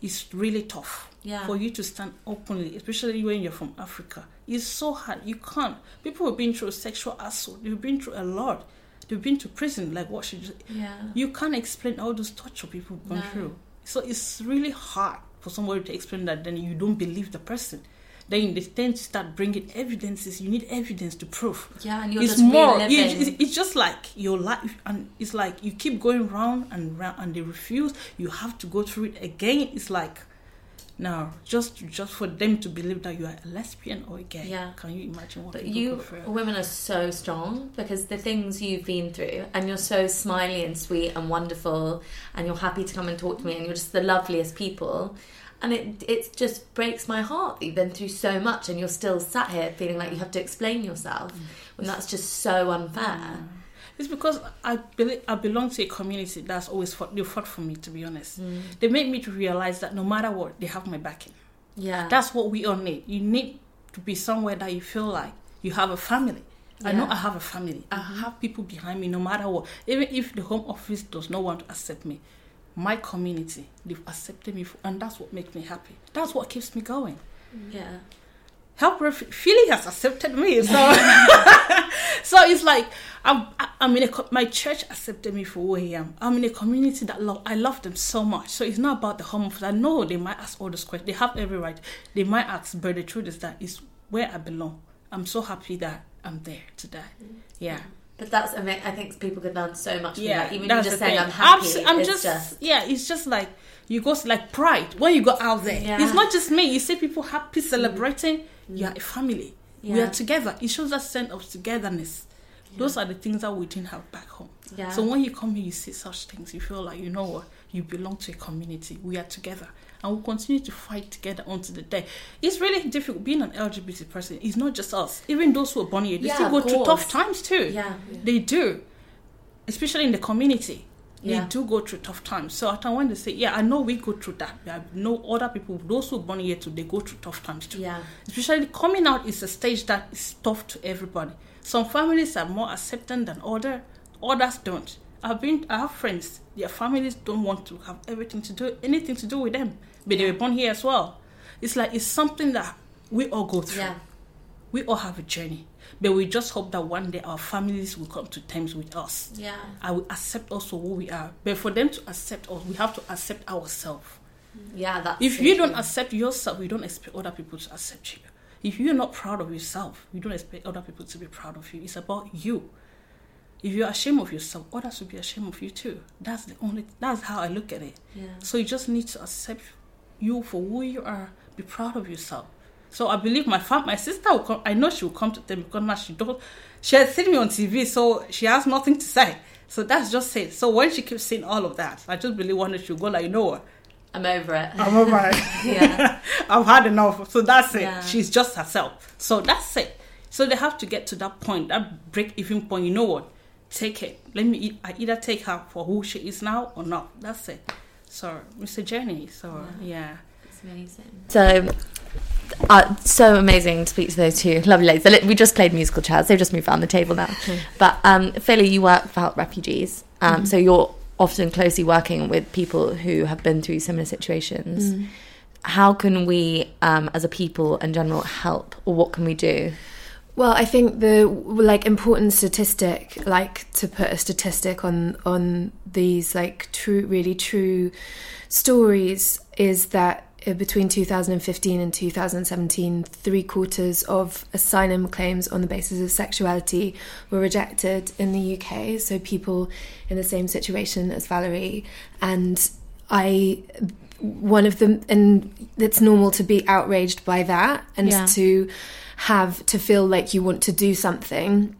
it's really tough Yeah. for you to stand openly, especially when you're from Africa. It's so hard. You can't. People have been through sexual assault. They've been through a lot. They've been to prison, like what she just. Yeah. You can't explain all those torture people have gone No. through. So it's really hard for somebody to explain that. Then you don't believe the person. Then they tend to start bringing evidences. You need evidence to prove. Yeah, and you're it's just more. you- it's, it's just like your life, and it's like you keep going round and round, and they refuse. You have to go through it again. It's like. Now, just just for them to believe that you are a lesbian or a gay, Yeah. can you imagine what But you women are so strong because the things you've been through, and you're so smiley and sweet and wonderful, and you're happy to come and talk to me, and you're just the loveliest people. And it it just breaks my heart that you've been through so much, and you're still sat here feeling like you have to explain yourself, mm. when that's just so unfair. Mm. It's because I believe I belong to a community that's always fought. They fought for me, to be honest. Mm. They made me to realize that no matter what, they have my backing. Yeah, That's what we all need. You need to be somewhere that you feel like you have a family. I know I have a family. I have people behind me no matter what. Even if the home office does not want to accept me, my community, they've accepted me, for, and that's what makes me happy. That's what keeps me going. Yeah. Help Ref- Philly has accepted me, so so it's like I'm I'm in a co- my church accepted me for who I am. I'm in a community that love I love them so much. So it's not about the home office. I know they might ask all those questions. They have every right. They might ask, but the truth is that it's where I belong. I'm so happy that I'm there today. Mm-hmm. Yeah. But that's amazing. I think people could learn so much from Yeah, that. Even just saying thing. I'm happy. Abs- I'm it's just, just yeah. It's just like you go like pride when you go out there. Yeah. It's not just me. You see people happy mm-hmm. celebrating. You are a mm. family. We are together. It shows that sense of togetherness. Those are the things that we didn't have back home. Yeah. So when you come here, you see such things. You feel like you know what you belong to a community. We are together, and we'll continue to fight together until the day. It's really difficult being an LGBT person. It's not just us. Even those who are born here, they Yeah, still go through tough times too. Yeah. They do, especially in the community. They Yeah. do go through tough times. So at when they say, "Yeah, I know we go through that," I know other people, those who are born here too, they go through tough times too. Yeah. Especially coming out is a stage that is tough to everybody. Some families are more accepting than other, others don't. I've been, I have friends. Their families don't want to have everything to do, anything to do with them, but they were born here as well. It's like it's something that we all go through yeah. We all have a journey but we just hope that one day our families will come to terms with us Yeah. i will accept also who we are but for them to accept us we have to accept ourselves mm. Yeah. That's if you don't accept yourself you don't expect other people to accept you if you're not proud of yourself you don't expect other people to be proud of you it's about you if you're ashamed of yourself others will be ashamed of you too that's the only that's how i look at it Yeah. so you just need to accept you for who you are. Be proud of yourself. So I believe my fam- my sister will come. I know she will come to them because now she don't. She has seen me on TV, so she has nothing to say. So that's just it. So when she keeps saying all of that, I just really wanted to go like, you know what? I'm over it. I'm over it. Yeah. I've had enough. So that's it. Yeah. She's just herself. So that's it. So they have to get to that point, that break even point. You know what? Take it. Let me. e- I either take her for who she is now or not. That's it. So it's a journey. So yeah. It's amazing. So, uh, so amazing to speak to those two lovely ladies. We just played musical chairs. They've just moved around the table now. But um, Philly, you work for Help Refugees, um, so you're often closely working with people who have been through similar situations. How can we, um, as a people in general, help, or what can we do? Well, I think the like important statistic, like to put a statistic on on these like true, really true stories, is that Uh, between 2015 and 2017, three quarters of asylum claims on the basis of sexuality were rejected in the UK. So people in the same situation as Valerie, and I one of them and it's normal to be outraged by that and Yeah. to have to feel like you want to do something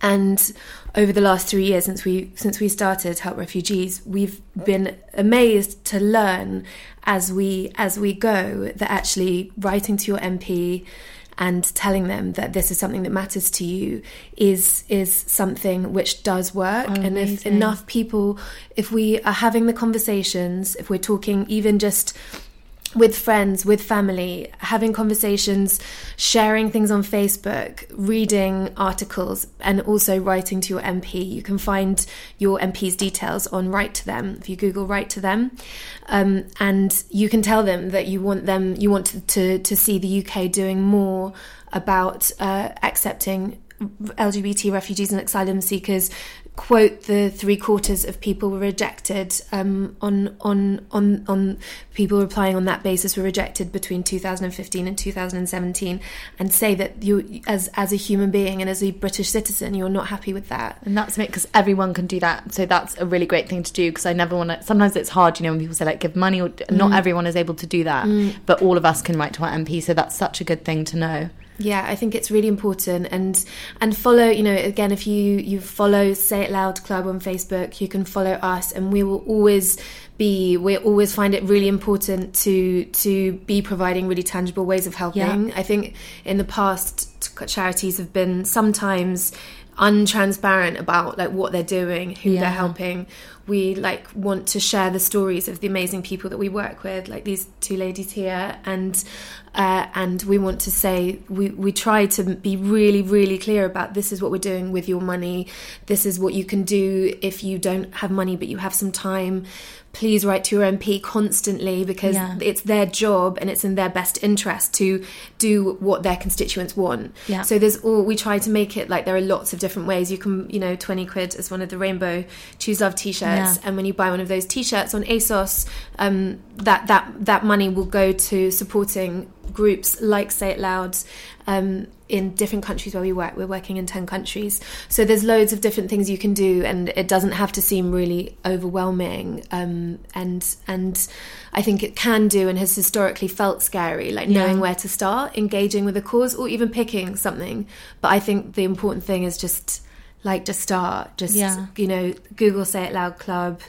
and over the last three years since we since we started help refugees we've been amazed to learn as we as we go that actually writing to your mp and telling them that this is something that matters to you is is something which does work. And if enough people if we are having the conversations if we're talking even just with friends, with family, having conversations, sharing things on Facebook, reading articles, and also writing to your MP. You can find your MP's details on Write to Them if you Google Write to Them, um, and you can tell them that you want them, you want to to, to see the UK doing more about uh, accepting LGBT refugees and asylum seekers quote the three quarters of people were rejected um, on on on on people replying on that basis were rejected between 2015 and 2017 and say that you as as a human being and as a British citizen you're not happy with that And that's it because everyone can do that. So that's a really great thing to do because I never want to. Sometimes it's hard, you know, when people say like give money or not everyone is able to do that, but all of us can write to our MP. So that's such a good thing to know. Yeah, I think it's really important and and follow, you know, again if you you follow Say It Loud Club on Facebook, you can follow us and we will always be we always find it really important to to be providing really tangible ways of helping. I think in the past charities have been sometimes untransparent about like what they're doing, who Yeah. they're helping. We like want to share the stories of the amazing people that we work with, like these two ladies here, and uh, and we want to say we we try to be really really clear about this is what we're doing with your money. This is what you can do if you don't have money but you have some time. Please write to your MP constantly because Yeah. it's their job and it's in their best interest to do what their constituents want. Yeah. So there's all we try to make it like there are lots of different ways. You can, you know, 20 quid is one of the rainbow choose love t-shirts Yeah. and when you buy one of those t-shirts on ASOS, um, that that that money will go to supporting groups like Say It Loud um, in different countries where we work. We're working in 10 countries. So there's loads of different things you can do and it doesn't have to seem really overwhelming. Um, and and I think it can do and has historically felt scary, like Yeah. knowing where to start, engaging with a cause or even picking something. But I think the important thing is just like just start. Just Yeah. you know, Google Say It Loud Club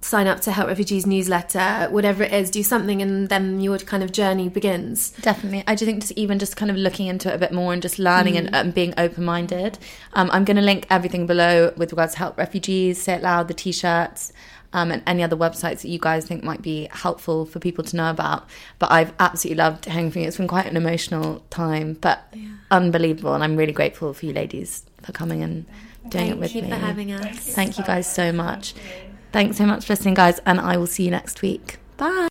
sign up to Help Refugees newsletter, whatever it is, do something, and then your kind of journey begins. Definitely. I do think just even just kind of looking into it a bit more and just learning and, and being open minded. Um, I'm going to link everything below with regards to help refugees, say it loud, the t shirts. Um, and any other websites that you guys think might be helpful for people to know about. But I've absolutely loved hanging from you. It's been quite an emotional time, but unbelievable. And I'm really grateful for you ladies for coming and doing it with me. Thank you for having us. Thank you guys so much. Thanks so much for listening, guys. And I will see you next week. Bye.